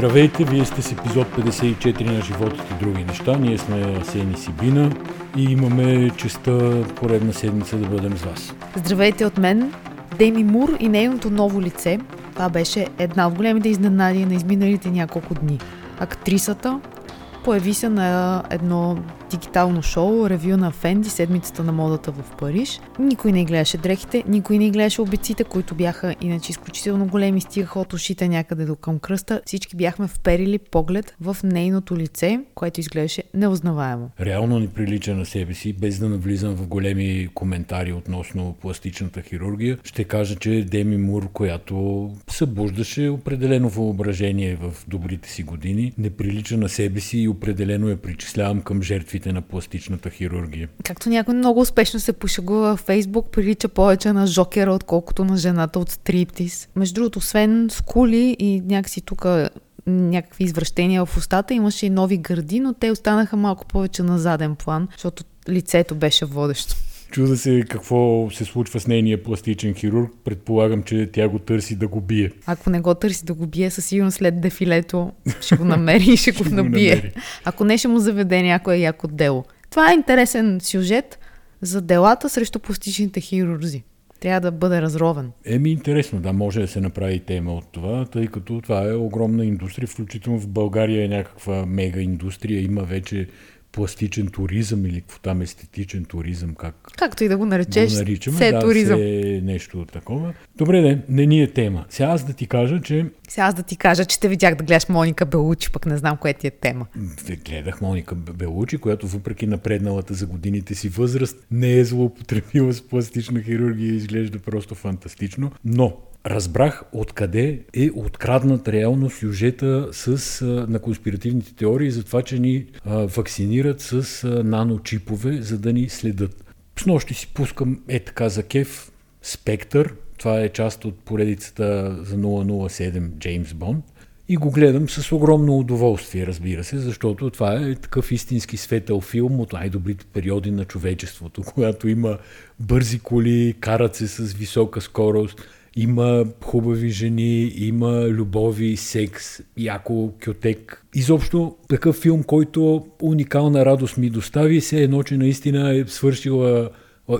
Здравейте, вие сте с епизод 54 на Животът и други неща. Ние сме Асени Сибина и имаме честа поредна седмица да бъдем с вас. Здравейте от мен, Деми Мур и нейното ново лице. Това беше една от големите изненади на изминалите няколко дни. Актрисата появи се на едно дигитално шоу, ревю на Фенди, седмицата на модата в Париж. Никой не гледаше дрехите, никой не гледаше обиците, които бяха иначе изключително големи, стигаха от ушите някъде до към кръста. Всички бяхме вперили поглед в нейното лице, което изглеждаше неузнаваемо. Реално ни прилича на себе си, без да навлизам в големи коментари относно пластичната хирургия. Ще кажа, че Деми Мур, която събуждаше определено въображение в добрите си години, не прилича на себе си и определено я причислявам към жертви специалистите на пластичната хирургия. Както някой много успешно се пошегува във Фейсбук, прилича повече на Жокера, отколкото на жената от Стриптис. Между другото, освен скули и някакси тук някакви извращения в устата, имаше и нови гърди, но те останаха малко повече на заден план, защото лицето беше водещо. Чуда се какво се случва с нейния пластичен хирург. Предполагам, че тя го търси да го бие. Ако не го търси да го бие, със сигурност след дефилето ще го намери и ще го набие. Ако не, ще му заведе някое яко дело. Това е интересен сюжет за делата срещу пластичните хирурзи трябва да бъде разровен. Еми интересно, да, може да се направи тема от това, тъй като това е огромна индустрия, включително в България е някаква мега индустрия, има вече пластичен туризъм или какво там естетичен туризъм, как Както и да го наречеш, го наричаме, се е да, туризъм. Се е нещо такова. Добре, не, не ни е тема. Сега аз да ти кажа, че... Сега аз да ти кажа, че те видях да гледаш Моника Белучи, пък не знам кое ти е тема. Гледах Моника Белучи, която въпреки напредналата за годините си възраст не е злоупотребила с пластична хирургия и изглежда просто фантастично. Но разбрах откъде е откраднат реално сюжета с, на конспиративните теории за това, че ни а, вакцинират с а, наночипове, за да ни следят. С нощи си пускам е така за кеф Спектър, това е част от поредицата за 007 Джеймс Бонд. И го гледам с огромно удоволствие, разбира се, защото това е такъв истински светъл филм от най-добрите периоди на човечеството, когато има бързи коли, карат се с висока скорост, има хубави жени, има любови, секс, яко кютек. Изобщо такъв филм, който уникална радост ми достави, се едно, че наистина е свършила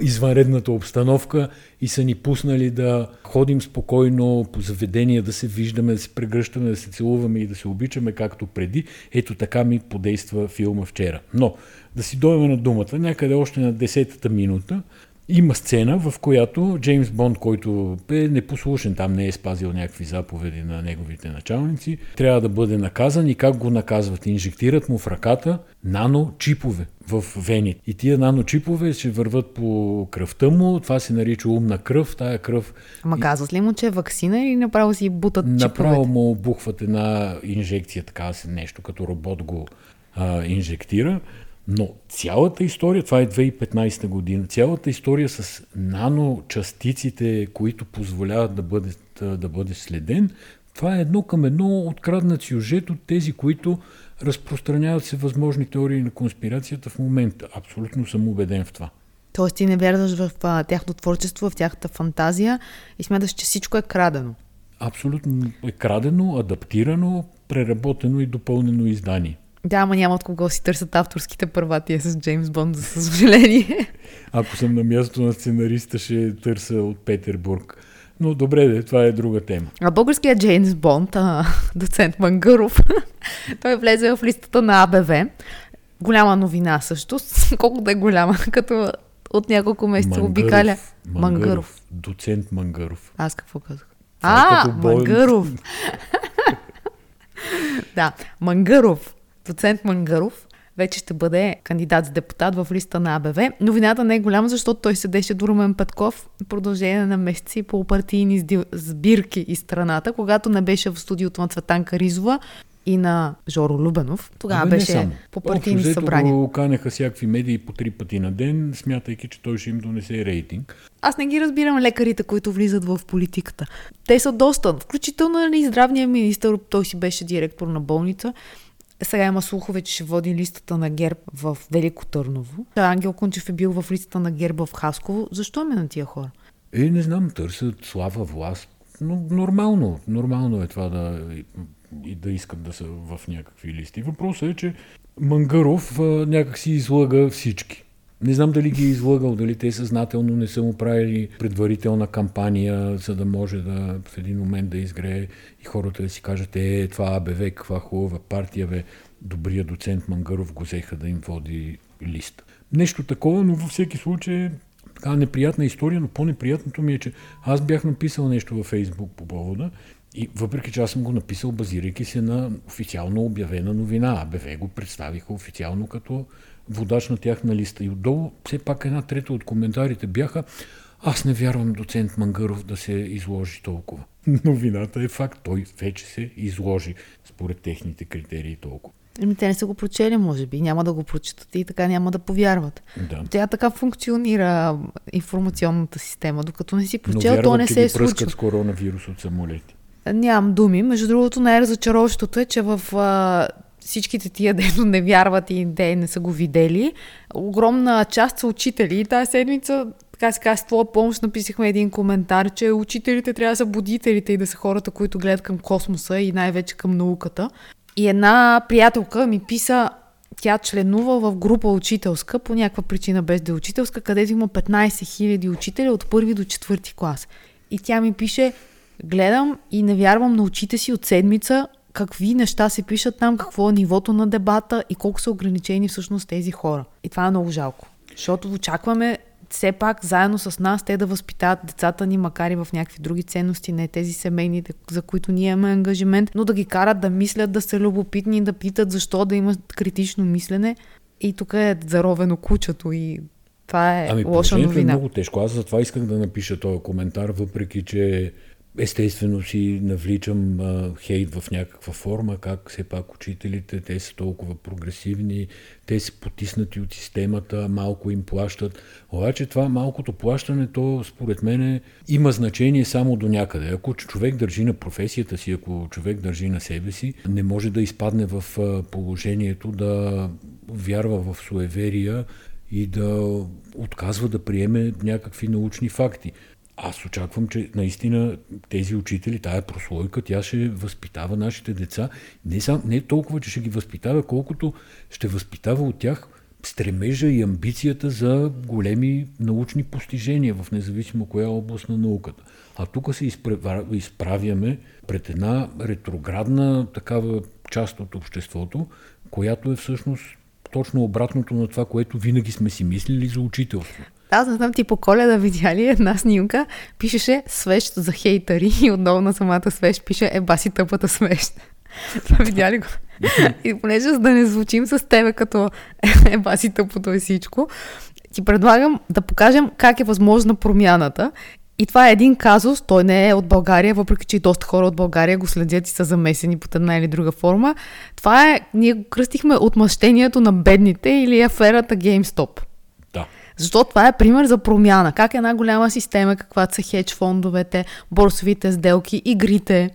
извънредната обстановка и са ни пуснали да ходим спокойно по заведения, да се виждаме, да се прегръщаме, да се целуваме и да се обичаме както преди. Ето така ми подейства филма вчера. Но да си дойдем на думата, някъде още на 10-та минута, има сцена, в която Джеймс Бонд, който е непослушен, там не е спазил някакви заповеди на неговите началници, трябва да бъде наказан и как го наказват? Инжектират му в ръката наночипове в вените. И тия наночипове ще върват по кръвта му, това се нарича умна кръв, тая кръв... Ама казват ли му, че е вакцина или направо си бутат Направо чиповете? му бухват една инжекция, така се нещо, като робот го а, инжектира. Но цялата история, това е 2015 година, цялата история с наночастиците, които позволяват да бъде, да бъде следен, това е едно към едно откраднат сюжет от тези, които разпространяват се възможни теории на конспирацията в момента. Абсолютно съм убеден в това. Тоест ти не вярваш в а, тяхното творчество, в тяхната фантазия и смяташ, че всичко е крадено. Абсолютно е крадено, адаптирано, преработено и допълнено издание. Да, ама няма от кого си търсят авторските права тия с Джеймс Бонд, за съжаление. Ако съм на място на сценариста, ще търся от Петербург. Но добре, де, това е друга тема. А българският Джеймс Бонд, а, доцент Мангаров, той влезе в листата на АБВ. Голяма новина също. Колко да е голяма, като от няколко месеца обикаля. Мангаров. Доцент Мангаров. Аз какво казах? Това е А, Бонд. Мангаров. да, Мангаров. Доцент Мангаров вече ще бъде кандидат за депутат в листа на АБВ. Новината не е голяма, защото той седеше до Румен Петков в продължение на месеци по партийни сбирки из страната, когато не беше в студиото на Цветанка Ризова и на Жоро Любенов. Тогава Абе, беше само. по партийни Общо събрания. го канеха всякакви медии по три пъти на ден, смятайки, че той ще им донесе рейтинг. Аз не ги разбирам лекарите, които влизат в политиката. Те са доста. Включително нали, здравния министър, той си беше директор на болница. Сега има слухове, че ще води листата на ГЕРБ в Велико Търново. Ангел Кунчев е бил в листата на ГЕРБ в Хасково. Защо ме на тия хора? Е, не знам, търсят слава, власт. Но нормално, нормално е това да и да искат да са в някакви листи. Въпросът е, че Мангаров някак си излага всички. Не знам дали ги е излъгал, дали те съзнателно не са му правили предварителна кампания, за да може да в един момент да изгрее и хората да си кажат, е, това АБВ, каква хубава партия, бе, добрия доцент Мангаров го взеха да им води лист. Нещо такова, но във всеки случай така неприятна история, но по-неприятното ми е, че аз бях написал нещо във Фейсбук по повода и въпреки, че аз съм го написал, базирайки се на официално обявена новина, АБВ го представиха официално като водач на тяхна листа. И отдолу все пак една трета от коментарите бяха аз не вярвам доцент Мангаров да се изложи толкова. Новината е факт. Той вече се изложи според техните критерии толкова. Еми, те не са го прочели, може би. Няма да го прочитат и така няма да повярват. Да. Тя така функционира информационната система. Докато не си прочел, Но то не се е случва. с коронавирус от самолети. Нямам думи. Между другото, най-разочароващото е, че в всичките тия, дето не вярват и те не са го видели, огромна част са учители. И тази седмица така се казва, с твоя помощ написахме един коментар, че учителите трябва да са будителите и да са хората, които гледат към космоса и най-вече към науката. И една приятелка ми писа, тя членува в група учителска, по някаква причина без да е учителска, където има 15 000 учители от първи до четвърти клас. И тя ми пише, гледам и не вярвам на очите си от седмица, какви неща се пишат там, какво е нивото на дебата и колко са ограничени всъщност тези хора. И това е много жалко. Защото очакваме все пак заедно с нас те да възпитават децата ни, макар и в някакви други ценности, не тези семейните, за които ние имаме ангажимент, но да ги карат да мислят, да са любопитни, да питат защо, да имат критично мислене. И тук е заровено кучето и това е ами, лоша е новина. е много тежко. Аз затова исках да напиша този коментар, въпреки че Естествено си навличам а, хейт в някаква форма, как все пак учителите, те са толкова прогресивни, те са потиснати от системата, малко им плащат. Обаче това малкото плащане, то според мен има значение само до някъде. Ако човек държи на професията си, ако човек държи на себе си, не може да изпадне в положението да вярва в суеверия и да отказва да приеме някакви научни факти аз очаквам, че наистина тези учители, тая прослойка, тя ще възпитава нашите деца. Не, сам, не толкова, че ще ги възпитава, колкото ще възпитава от тях стремежа и амбицията за големи научни постижения в независимо коя област на науката. А тук се изправяме пред една ретроградна такава част от обществото, която е всъщност точно обратното на това, което винаги сме си мислили за учителство. Аз не знам ти по коледа видя ли една снимка, пишеше свещ за хейтъри и отдолу на самата свещ пише е баси тъпата свещ. Това видя ли го? И понеже за да не звучим с тебе като е баси тъпото е всичко, ти предлагам да покажем как е възможна промяната. И това е един казус, той не е от България, въпреки че и доста хора от България го следят и са замесени под една или друга форма. Това е, ние го кръстихме отмъщението на бедните или аферата GameStop. Защото това е пример за промяна. Как една голяма система, каквато са хедж фондовете, борсовите сделки, игрите,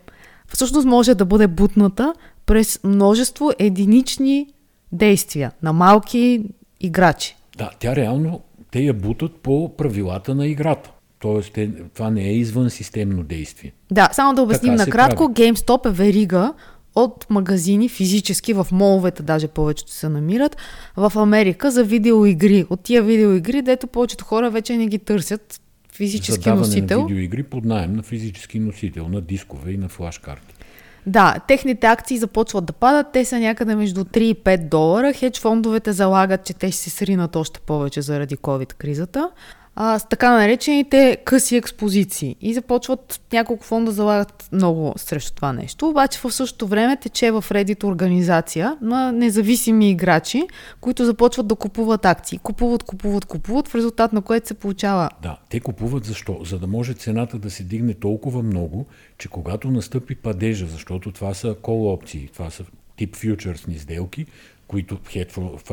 всъщност може да бъде бутната през множество единични действия на малки играчи. Да, тя реално, те я бутат по правилата на играта. Тоест, те, това не е извън системно действие. Да, само да обясним накратко. GameStop е верига от магазини физически, в моловете даже повечето се намират, в Америка за видеоигри. От тия видеоигри, дето повечето хора вече не ги търсят физически за носител. на видеоигри под найем на физически носител, на дискове и на флаш-карти. Да, техните акции започват да падат. Те са някъде между 3 и 5 долара. Хедж фондовете залагат, че те ще се сринат още повече заради COVID-кризата а, с така наречените къси експозиции. И започват няколко фонда залагат много срещу това нещо. Обаче в същото време тече в Reddit организация на независими играчи, които започват да купуват акции. Купуват, купуват, купуват, в резултат на което се получава. Да, те купуват защо? За да може цената да се дигне толкова много, че когато настъпи падежа, защото това са кол опции, това са тип фьючерсни сделки, които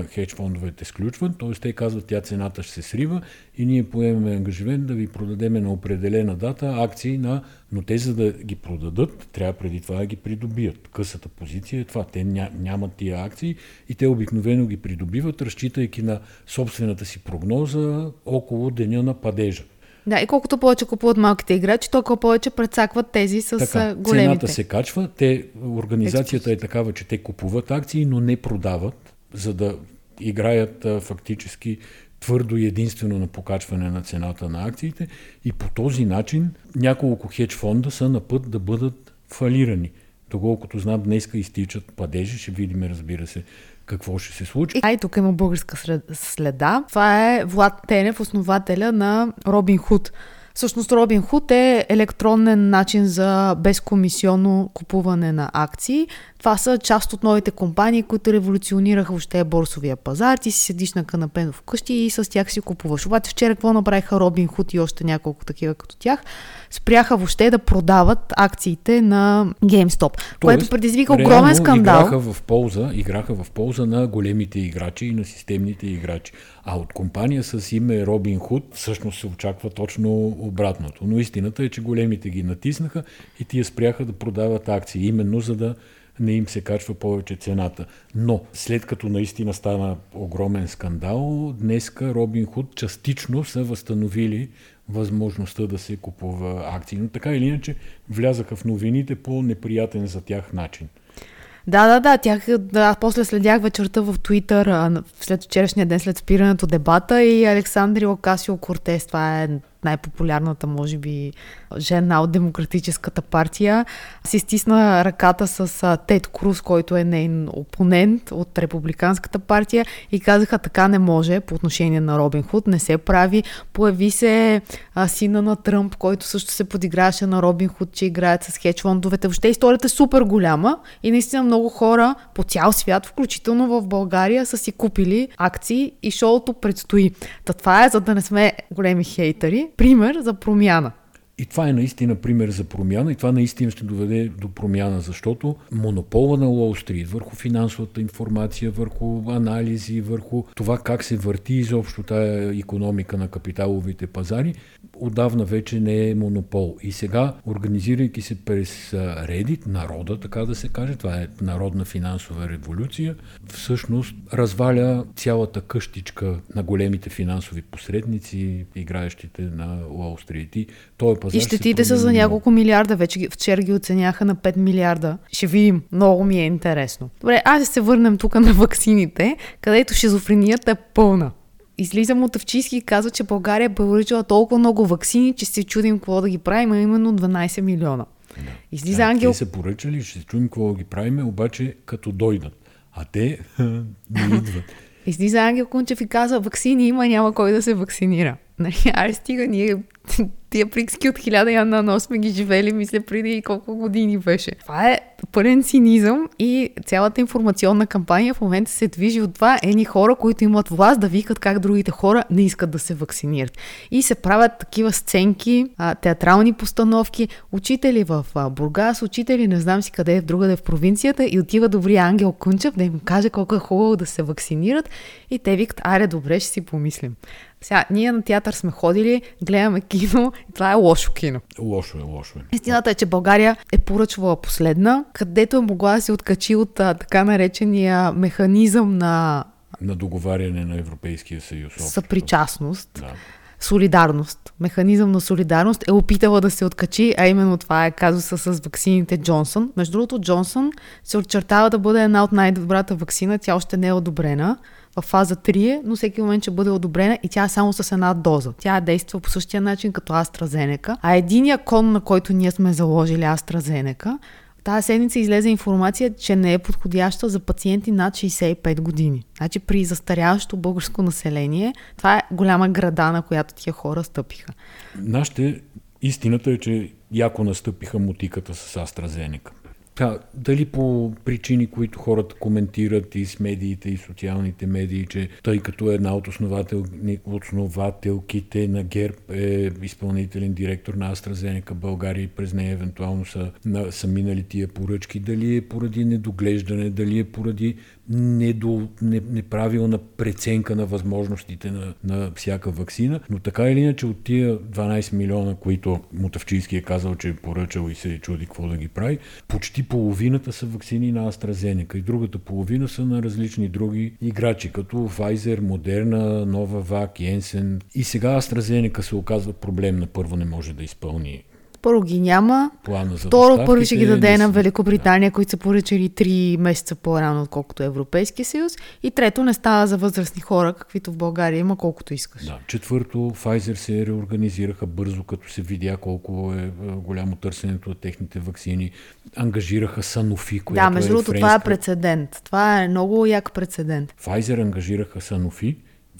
хедж фондовете сключват, т.е. те казват, тя цената ще се срива и ние поемаме ангажимент да ви продадеме на определена дата акции на, но те за да ги продадат, трябва преди това да ги придобият. Късата позиция е това. Те ня, нямат тия акции и те обикновено ги придобиват, разчитайки на собствената си прогноза около деня на падежа. Да, и колкото повече купуват малките играчи, толкова повече прецакват тези с така, големите. Цената се качва, те, организацията е такава, че те купуват акции, но не продават, за да играят а, фактически твърдо и единствено на покачване на цената на акциите и по този начин няколко хедж фонда са на път да бъдат фалирани. Доколкото знам, днеска изтичат падежи, ще видим, разбира се, какво ще се случи. Ай, тук има българска следа. Това е Влад Тенев, основателя на Робин Худ. Всъщност Робин Худ е електронен начин за безкомисионно купуване на акции. Това са част от новите компании, които революционираха въобще борсовия пазар. Ти си седиш на канапено вкъщи и с тях си купуваш. Обаче вчера какво направиха Робин Худ и още няколко такива като тях? Спряха въобще да продават акциите на GameStop, Тоест, което предизвика огромен скандал. Играха в, полза, играха в полза на големите играчи и на системните играчи. А от компания с име Робин Худ всъщност се очаква точно обратното. Но истината е, че големите ги натиснаха и тия спряха да продават акции, именно за да не им се качва повече цената. Но след като наистина стана огромен скандал, днеска Робин Худ частично са възстановили възможността да се купува акции. Но така или иначе влязаха в новините по неприятен за тях начин. Да, да, да. Тях, да, после следях вечерта в Твитър, след вчерашния ден, след спирането дебата и Александри Окасио Кортес, това е най-популярната, може би, жена от Демократическата партия, си стисна ръката с Тед Круз, който е нейн опонент от Републиканската партия и казаха така не може по отношение на Робин Худ, не се прави. Появи се а, сина на Тръмп, който също се подиграваше на Робин Худ, че играят с хедж фондовете. Въобще историята е супер голяма и наистина много хора по цял свят, включително в България, са си купили акции и шоуто предстои. Та това е, за да не сме големи хейтери, пример за промяна. И това е наистина пример за промяна и това наистина ще доведе до промяна, защото монопола на Уолл Стрит върху финансовата информация, върху анализи, върху това как се върти изобщо тая економика на капиталовите пазари, отдавна вече не е монопол. И сега, организирайки се през Reddit, народа, така да се каже, това е народна финансова революция, всъщност разваля цялата къщичка на големите финансови посредници, играещите на Уолл Стрит. И той пазар. И щетите са за няколко милиарда. Вече вчера ги оценяха на 5 милиарда. Ще видим. Много ми е интересно. Добре, аз ще се върнем тук на ваксините, където шизофренията е пълна. Излизам от Авчийски и казва, че България е поръчала толкова много вакцини, че се чудим какво да ги правим, а именно 12 милиона. Да. Излиза да, Ангел... Те са поръчали, ще се чудим какво да ги правим, обаче като дойдат. А те не идват. Излиза Ангел Кунчев и казва, вакцини има, няма кой да се вакцинира. Нали, аре стига, ние тия приказки от хиляда яна нос сме ги живели, мисля, преди колко години беше. Това е пълен цинизъм и цялата информационна кампания в момента се движи от това едни хора, които имат власт да викат как другите хора не искат да се вакцинират. И се правят такива сценки, театрални постановки, учители в Бургас, учители не знам си къде е в другаде в провинцията и отива добрия Ангел Кунчев да им каже колко е хубаво да се вакцинират и те викат, аре, добре, ще си помислим. Сега, ние на театър сме ходили, гледаме кино и това е лошо кино. Лошо е, лошо е. Истината е, че България е поръчвала последна, където е могла да се откачи от а, така наречения механизъм на... На договаряне на Европейския съюз. Съпричастност. Да солидарност. Механизъм на солидарност е опитала да се откачи, а именно това е казуса с ваксините Джонсън. Между другото, Джонсън се очертава да бъде една от най-добрата вакцина, тя още не е одобрена в фаза 3 е, но всеки момент ще бъде одобрена и тя е само с една доза. Тя действа по същия начин като AstraZeneca, а единия кон, на който ние сме заложили AstraZeneca, тази седмица излезе информация, че не е подходяща за пациенти над 65 години. Значи при застаряващо българско население, това е голяма града, на която тия хора стъпиха. Нашите истината е, че яко настъпиха мутиката с AstraZeneca. Та, дали по причини, които хората коментират и с медиите, и социалните медии, че тъй като една от основател, основателките на ГЕРБ е изпълнителен директор на AstraZeneca България и през нея евентуално са, на, са минали тия поръчки, дали е поради недоглеждане, дали е поради недо, не, неправилна преценка на възможностите на, на всяка вакцина, но така или иначе от тия 12 милиона, които Мутавчийски е казал, че е поръчал и се чуди какво да ги прави, почти половината са вакцини на AstraZeneca и другата половина са на различни други играчи, като Pfizer, Moderna, Novavax, Janssen. И сега AstraZeneca се оказва проблем на първо не може да изпълни първо ги няма. Плана за Второ, първо ще ги даде на Великобритания, да. които са поръчали 3 месеца по-рано, отколкото Европейския съюз. И трето, не става за възрастни хора, каквито в България има, колкото искаш. Да. Четвърто, Pfizer се реорганизираха бързо, като се видя колко е е, голямо търсенето на техните вакцини. Ангажираха Sanofi, която Да, между е другото, това е прецедент. Това е много як прецедент. Pfizer ангажираха Sanofi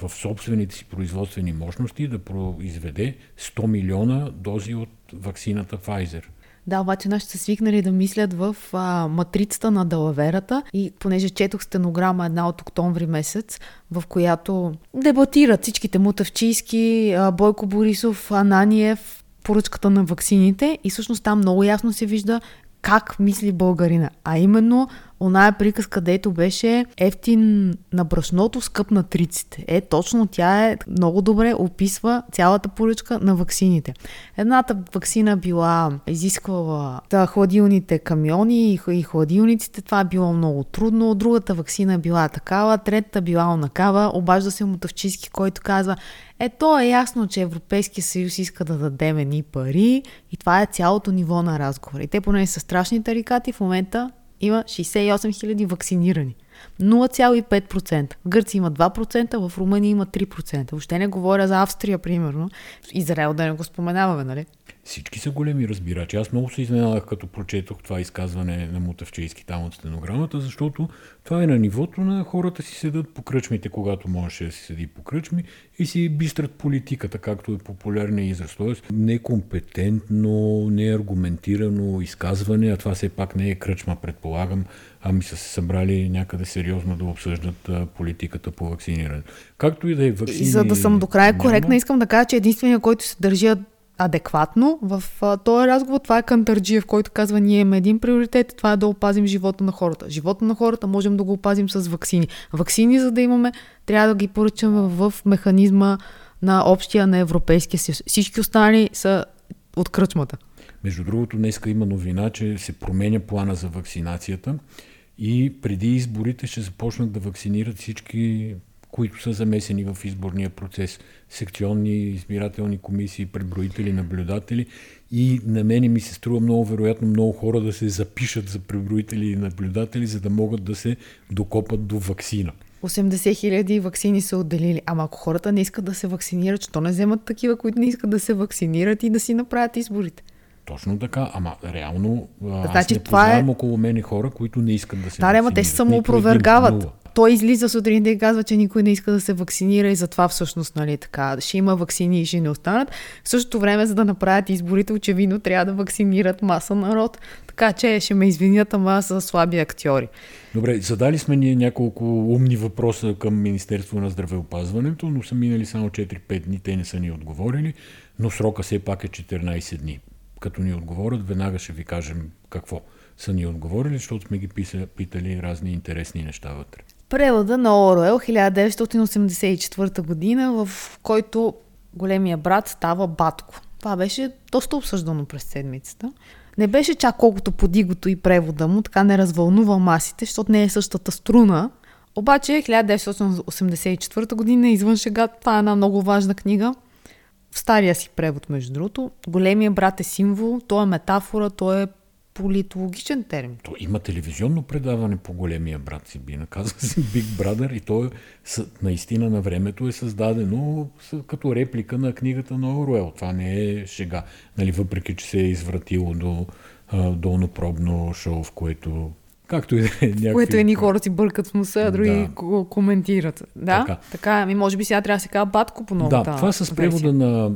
в собствените си производствени мощности да произведе 100 милиона дози от вакцината Pfizer. Да, обаче нашите са свикнали да мислят в а, матрицата на далаверата и понеже четох стенограма една от октомври месец, в която дебатират всичките мутавчийски, а, Бойко Борисов, Ананиев, поръчката на ваксините и всъщност там много ясно се вижда как мисли българина. А именно, оная приказ, където беше ефтин на брашното, скъп на триците. Е, точно тя е много добре описва цялата поръчка на ваксините. Едната ваксина била изисквала да, хладилните камиони и, хладилниците. Това е било много трудно. Другата ваксина била такава, третата била онакава. Обажда се Мотавчийски, който казва е, то е ясно, че Европейския съюз иска да даде ни пари и това е цялото ниво на разговор. И те поне са страшни тарикати, в момента има 68 000 вакцинирани. 0,5%. В Гърция има 2%, в Румъния има 3%. Въобще не говоря за Австрия, примерно. Израел да не го споменаваме, нали? Всички са големи разбирачи. Аз много се изненадах, като прочетох това изказване на Мутавчийски там от стенограмата, защото това е на нивото на хората си седат по кръчмите, когато можеше да си седи по кръчми и си бистрат политиката, както е популярният израз. Тоест некомпетентно, неаргументирано изказване, а това все пак не е кръчма, предполагам, ами са се събрали някъде сериозно да обсъждат политиката по вакцинирането. Както и да е вакцини... И за да съм до края коректна, искам да кажа, че единственият, който се държи адекватно в а, този разговор, това е Кантарджиев, който казва, ние имаме един приоритет, това е да опазим живота на хората. Живота на хората можем да го опазим с вакцини. Вакцини, за да имаме, трябва да ги поръчаме в механизма на общия на Европейския съюз. Всички останали са от кръчмата. Между другото, днеска има новина, че се променя плана за вакцинацията и преди изборите ще започнат да вакцинират всички, които са замесени в изборния процес. Секционни избирателни комисии, преброители, наблюдатели. И на мене ми се струва много вероятно много хора да се запишат за преброители и наблюдатели, за да могат да се докопат до вакцина. 80 хиляди вакцини са отделили. Ама ако хората не искат да се вакцинират, що не вземат такива, които не искат да се вакцинират и да си направят изборите? Точно така, ама реално аз Значи не това е- около мене хора, които не искат да се Да, ама те се самоопровергават. Той излиза сутрин да и казва, че никой не иска да се вакцинира и затова всъщност, нали, така, ще има вакцини и ще не останат. В същото време, за да направят изборите, очевидно трябва да вакцинират маса народ. Така че ще ме извинят, ама са слаби актьори. Добре, задали сме ние няколко умни въпроса към Министерство на здравеопазването, но са минали само 4-5 дни, те не са ни отговорили, но срока все пак е 14 дни. Като ни отговорят, веднага ще ви кажем какво са ни отговорили, защото сме ги писа, питали разни интересни неща вътре. Превода на Оруел 1984 година, в който големия брат става батко. Това беше доста обсъждано през седмицата. Не беше чак колкото подигото и превода му, така не развълнува масите, защото не е същата струна. Обаче 1984 година, извън шега, това е една много важна книга. В стария си превод, между другото. Големия брат е символ, той е метафора, той е политологичен термин. То има телевизионно предаване по големия брат си би казва се Big Brother и то е, наистина на времето е създадено като реплика на книгата на Оруел. Това не е шега, нали, въпреки че се е извратило до а, долнопробно шоу, в което както и да е някакви... Което едни хора си бъркат с носа, а други Да. да. коментират. Да, Така. така. е. Ами може би сега трябва да се казва батко по Да, новата това с превода на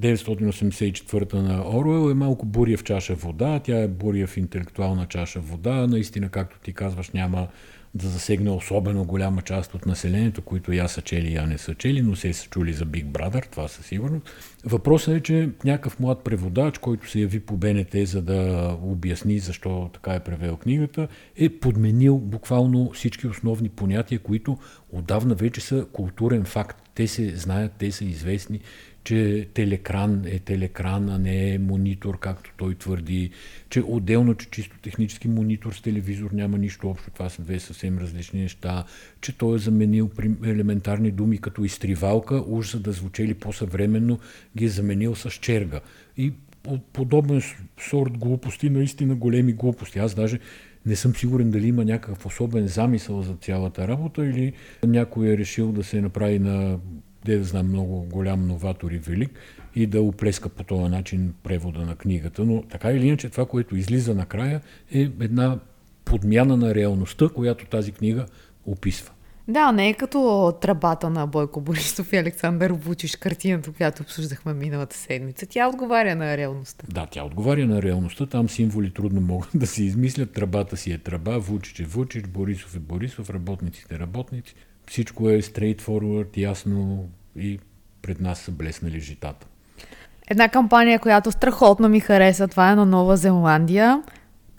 984 на Оруел е малко буря в чаша вода. Тя е буря в интелектуална чаша вода. Наистина, както ти казваш, няма да засегне особено голяма част от населението, които я са чели, я не са чели, но се са чули за Big Brother, това със сигурност. Въпросът е, че някакъв млад преводач, който се яви по БНТ, за да обясни защо така е превел книгата, е подменил буквално всички основни понятия, които отдавна вече са културен факт. Те се знаят, те са известни, че телекран е телекран, а не е монитор, както той твърди, че отделно, че чисто технически монитор с телевизор няма нищо общо, това са две съвсем различни неща, че той е заменил елементарни думи като изтривалка, уж за да звучели по-съвременно, ги е заменил с черга. И подобен сорт глупости, наистина големи глупости. Аз даже не съм сигурен дали има някакъв особен замисъл за цялата работа или някой е решил да се направи на де да знам, много голям новатор и велик и да оплеска по този начин превода на книгата. Но така или иначе това, което излиза накрая е една подмяна на реалността, която тази книга описва. Да, не е като тръбата на Бойко Борисов и Александър Вучиш, картината, която обсъждахме миналата седмица. Тя отговаря на реалността. Да, тя отговаря на реалността. Там символи трудно могат да се измислят. Тръбата си е тръба, Вучич е Вучич, Борисов е Борисов, работниците работници. Всичко е straightforward, ясно и пред нас са блеснали житата. Една кампания, която страхотно ми хареса, това е на Нова Зеландия.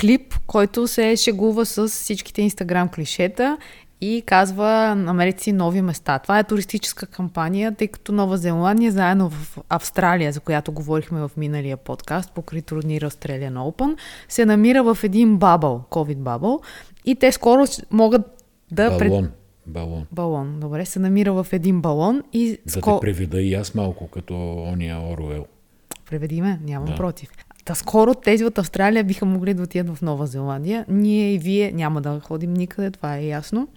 Клип, който се шегува с всичките инстаграм клишета и казва намерете си нови места. Това е туристическа кампания, тъй като Нова Зеландия заедно в Австралия, за която говорихме в миналия подкаст, покри турнира Australian Open, се намира в един бабъл, COVID бабъл и те скоро могат да... Балон. Пред... Балон. Балон, добре, се намира в един балон и... Да ско... те преведа и аз малко, като ония Оруел. Преведи ме, нямам да. против. Та скоро тези от Австралия биха могли да отидат в Нова Зеландия. Ние и вие няма да ходим никъде, това е ясно.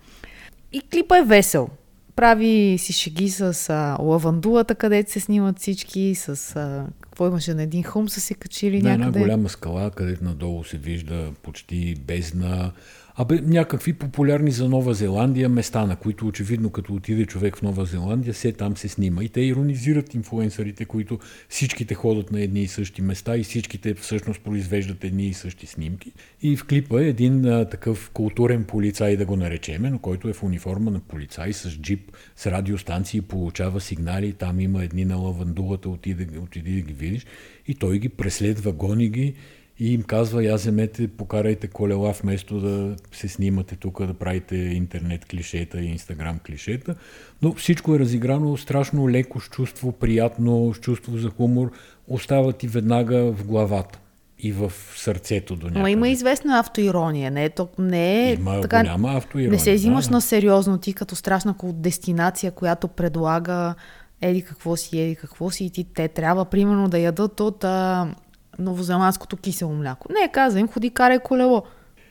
И клипа е весел. Прави си шеги с а, лавандулата, където се снимат всички, с а, какво имаше на един хум са се качили на някъде. една голяма скала, където надолу се вижда почти бездна Абе, някакви популярни за Нова Зеландия места, на които очевидно като отиде човек в Нова Зеландия, се там се снима. И те иронизират инфлуенсърите, които всичките ходят на едни и същи места и всичките всъщност произвеждат едни и същи снимки. И в клипа е един а, такъв културен полицай, да го наречеме, но който е в униформа на полицай с джип, с радиостанции, получава сигнали, там има едни на лавандулата, отиде, отиде да ги видиш. И той ги преследва, гони ги и им казва, я вземете, покарайте колела вместо да се снимате тук, да правите интернет клишета и инстаграм клишета. Но всичко е разиграно страшно леко, с чувство приятно, с чувство за хумор. Остава ти веднага в главата и в сърцето до някъде. Но има известна автоирония, не е, то, не е има така, голяма автоирония. Не се взимаш да, на сериозно ти като страшна дестинация, която предлага еди какво си, еди какво си и ти те трябва примерно да ядат от а, новозеландското кисело мляко. Не, каза им, ходи, карай колело.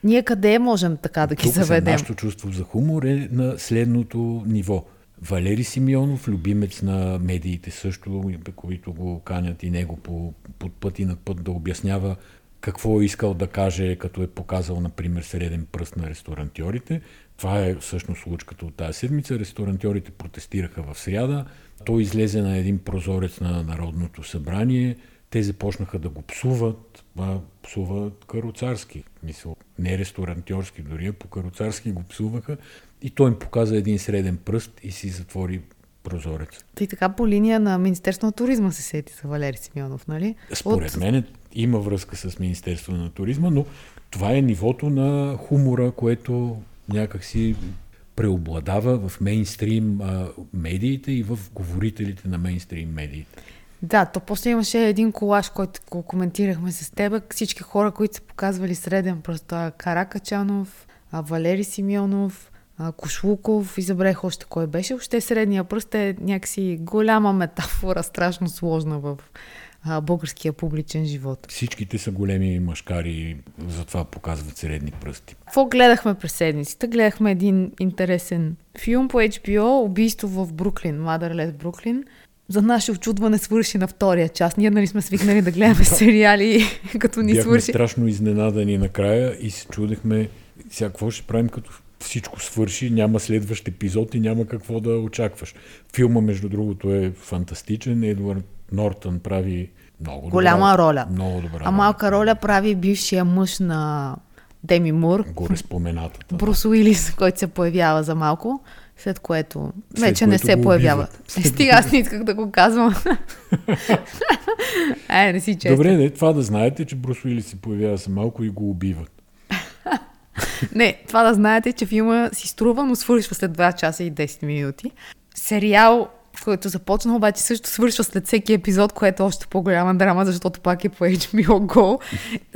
Ние къде можем така да ги Тук заведем? Нашето чувство за хумор е на следното ниво. Валери Симеонов, любимец на медиите също, които го канят и него по, под път и над път да обяснява какво е искал да каже, като е показал, например, среден пръст на ресторантьорите. Това е всъщност случката от тази седмица. Ресторантьорите протестираха в сряда. Той излезе на един прозорец на Народното събрание, те започнаха да го псуват, а псуват каруцарски, мисъл, не ресторантьорски дори, а по каруцарски го псуваха и той им показа един среден пръст и си затвори прозорец. Ти така по линия на Министерство на туризма се сети за Валери Симеонов, нали? Според От... мен има връзка с Министерство на туризма, но това е нивото на хумора, което някакси преобладава в мейнстрим а, медиите и в говорителите на мейнстрим медиите. Да, то после имаше един колаж, който го коментирахме с теб. Всички хора, които са показвали среден просто Каракачанов, Валери Симеонов, Кошлуков и забрех още кой беше. Още средния пръст е някакси голяма метафора, страшно сложна в българския публичен живот. Всичките са големи машкари, затова показват средни пръсти. Какво гледахме през седмицата? Гледахме един интересен филм по HBO, Убийство в Бруклин, Мадърлет Бруклин за наше очудване свърши на втория част. Ние нали сме свикнали да гледаме сериали, като ни Бяхме свърши. страшно изненадани накрая и се чудехме сега какво ще правим, като всичко свърши, няма следващ епизод и няма какво да очакваш. Филма, между другото, е фантастичен. Едвард Нортън прави много Голяма добра, роля. Много добра. А малка роля прави бившия мъж на Деми Мур. Горе споменатата. Брус Уилис, който се появява за малко. След което след вече което не се появява. Е, стига, аз не исках да го казвам. Ай, не си честен. Добре, не, това да знаете, че Брус Уилис се появява за малко и го убиват. не, това да знаете, че филма си струва, но свършва след 2 часа и 10 минути. Сериал който започна, обаче също свършва след всеки епизод, което е още по-голяма драма, защото пак е по HBO Go.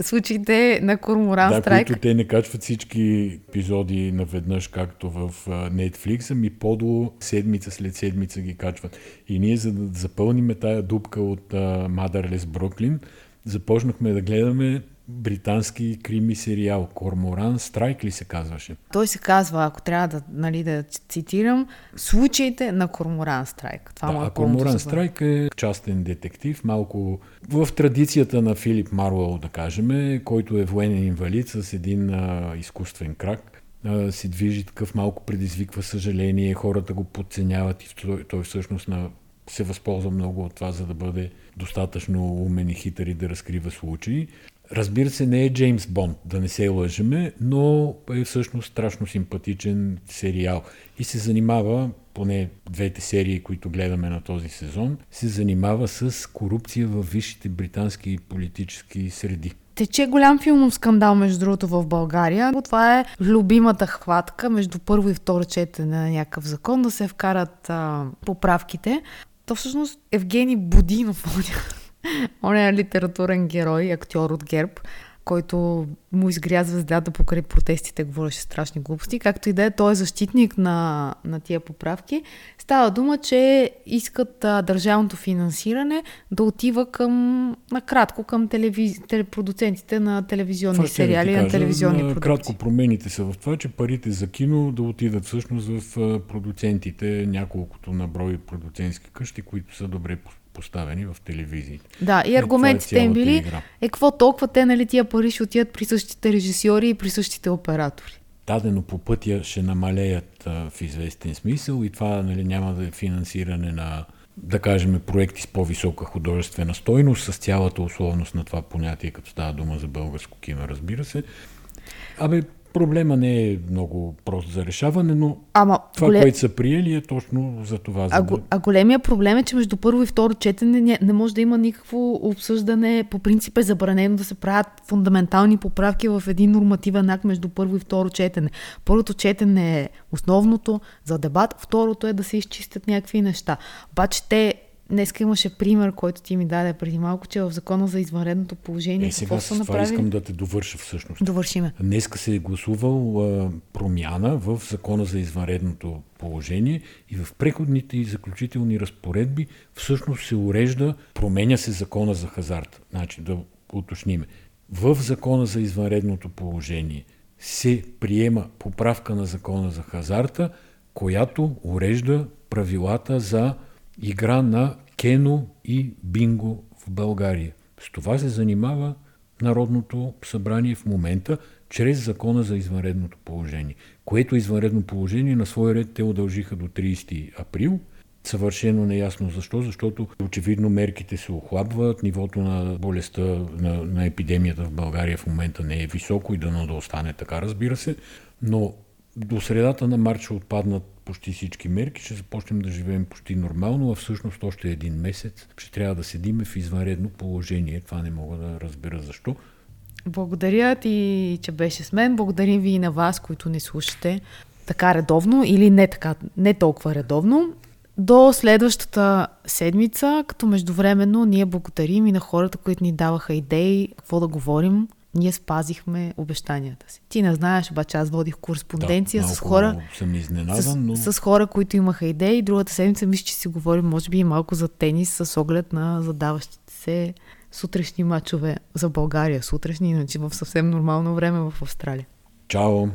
Случаите на Корморан да, Страйк. които те не качват всички епизоди наведнъж, както в Netflix, ами по-до седмица след седмица ги качват. И ние, за да запълниме тая дупка от Motherless Бруклин, започнахме да гледаме британски крими сериал. Корморан Страйк ли се казваше? Той се казва, ако трябва да, нали, да цитирам, случаите на Корморан Страйк. Това да, а Корморан Страйк е частен детектив, малко в традицията на Филип Марвел, да кажем, който е военен инвалид с един а, изкуствен крак се движи такъв малко предизвиква съжаление, хората го подценяват и той, той всъщност на, се възползва много от това, за да бъде достатъчно умен и хитър и да разкрива случаи. Разбира се, не е Джеймс Бонд, да не се лъжеме, но е всъщност страшно симпатичен сериал и се занимава, поне двете серии, които гледаме на този сезон, се занимава с корупция в висшите британски политически среди. Тече голям филмов скандал, между другото, в България. Това е любимата хватка между първо и второ четене на някакъв закон да се вкарат а, поправките. То всъщност Евгений Будинов, он е литературен герой, актьор от ГЕРБ, който му изгря звездата покрай протестите, говореше страшни глупости. Както и да е, той е защитник на, на тия поправки. Става дума, че искат а, държавното финансиране да отива към, накратко, към телевиз... продуцентите на телевизионни това сериали, да на телевизионни на, продукти. Кратко промените са в това, че парите за кино да отидат всъщност в продуцентите, няколкото на брой продуцентски къщи, които са добре поставени в телевизиите. Да, и е, аргументите им били, игра. е какво толкова те, нали, тия пари ще отидат при същите режисьори и при същите оператори. Дадено по пътя ще намалеят а, в известен смисъл и това нали, няма да е финансиране на да кажем, проекти с по-висока художествена стойност, с цялата условност на това понятие, като става дума за българско кино, разбира се. Абе, Проблема не е много прост за решаване, но Ама, това, голем... което са приели е точно за това. За а, да... а големия проблем е, че между първо и второ четене не, не може да има никакво обсъждане. По принцип е забранено да се правят фундаментални поправки в един нормативен акт между първо и второ четене. Първото четене е основното за дебат, второто е да се изчистят някакви неща. Обаче те Днеска имаше пример, който ти ми даде преди малко, че в закона за извънредното положение. Е, сега с това направили? искам да те довърша всъщност. Довършиме. Днеска се е гласувал а, промяна в закона за извънредното положение и в преходните и заключителни разпоредби всъщност се урежда, променя се закона за хазарт. Значи да уточниме. В закона за извънредното положение се приема поправка на закона за хазарта, която урежда правилата за игра на кено и бинго в България. С това се занимава Народното събрание в момента, чрез закона за извънредното положение, което извънредно положение на свой ред те удължиха до 30 април. Съвършено неясно защо, защото очевидно мерките се охлабват, нивото на болестта, на, на епидемията в България в момента не е високо и дано да остане така, разбира се, но до средата на март ще отпаднат почти всички мерки, ще започнем да живеем почти нормално, а всъщност още един месец ще трябва да седиме в извънредно положение. Това не мога да разбера защо. Благодаря ти, че беше с мен. Благодарим ви и на вас, които не слушате така редовно или не, така, не толкова редовно. До следващата седмица, като междувременно ние благодарим и на хората, които ни даваха идеи, какво да говорим ние спазихме обещанията си. Ти не знаеш, обаче аз водих кореспонденция да, с хора. Съм изненадан, с, но... с хора, които имаха идеи. Другата седмица мисля, че си говорим, може би и малко за тенис с оглед на задаващите се сутрешни матчове за България. Сутрешни, иначе в съвсем нормално време в Австралия. Чао!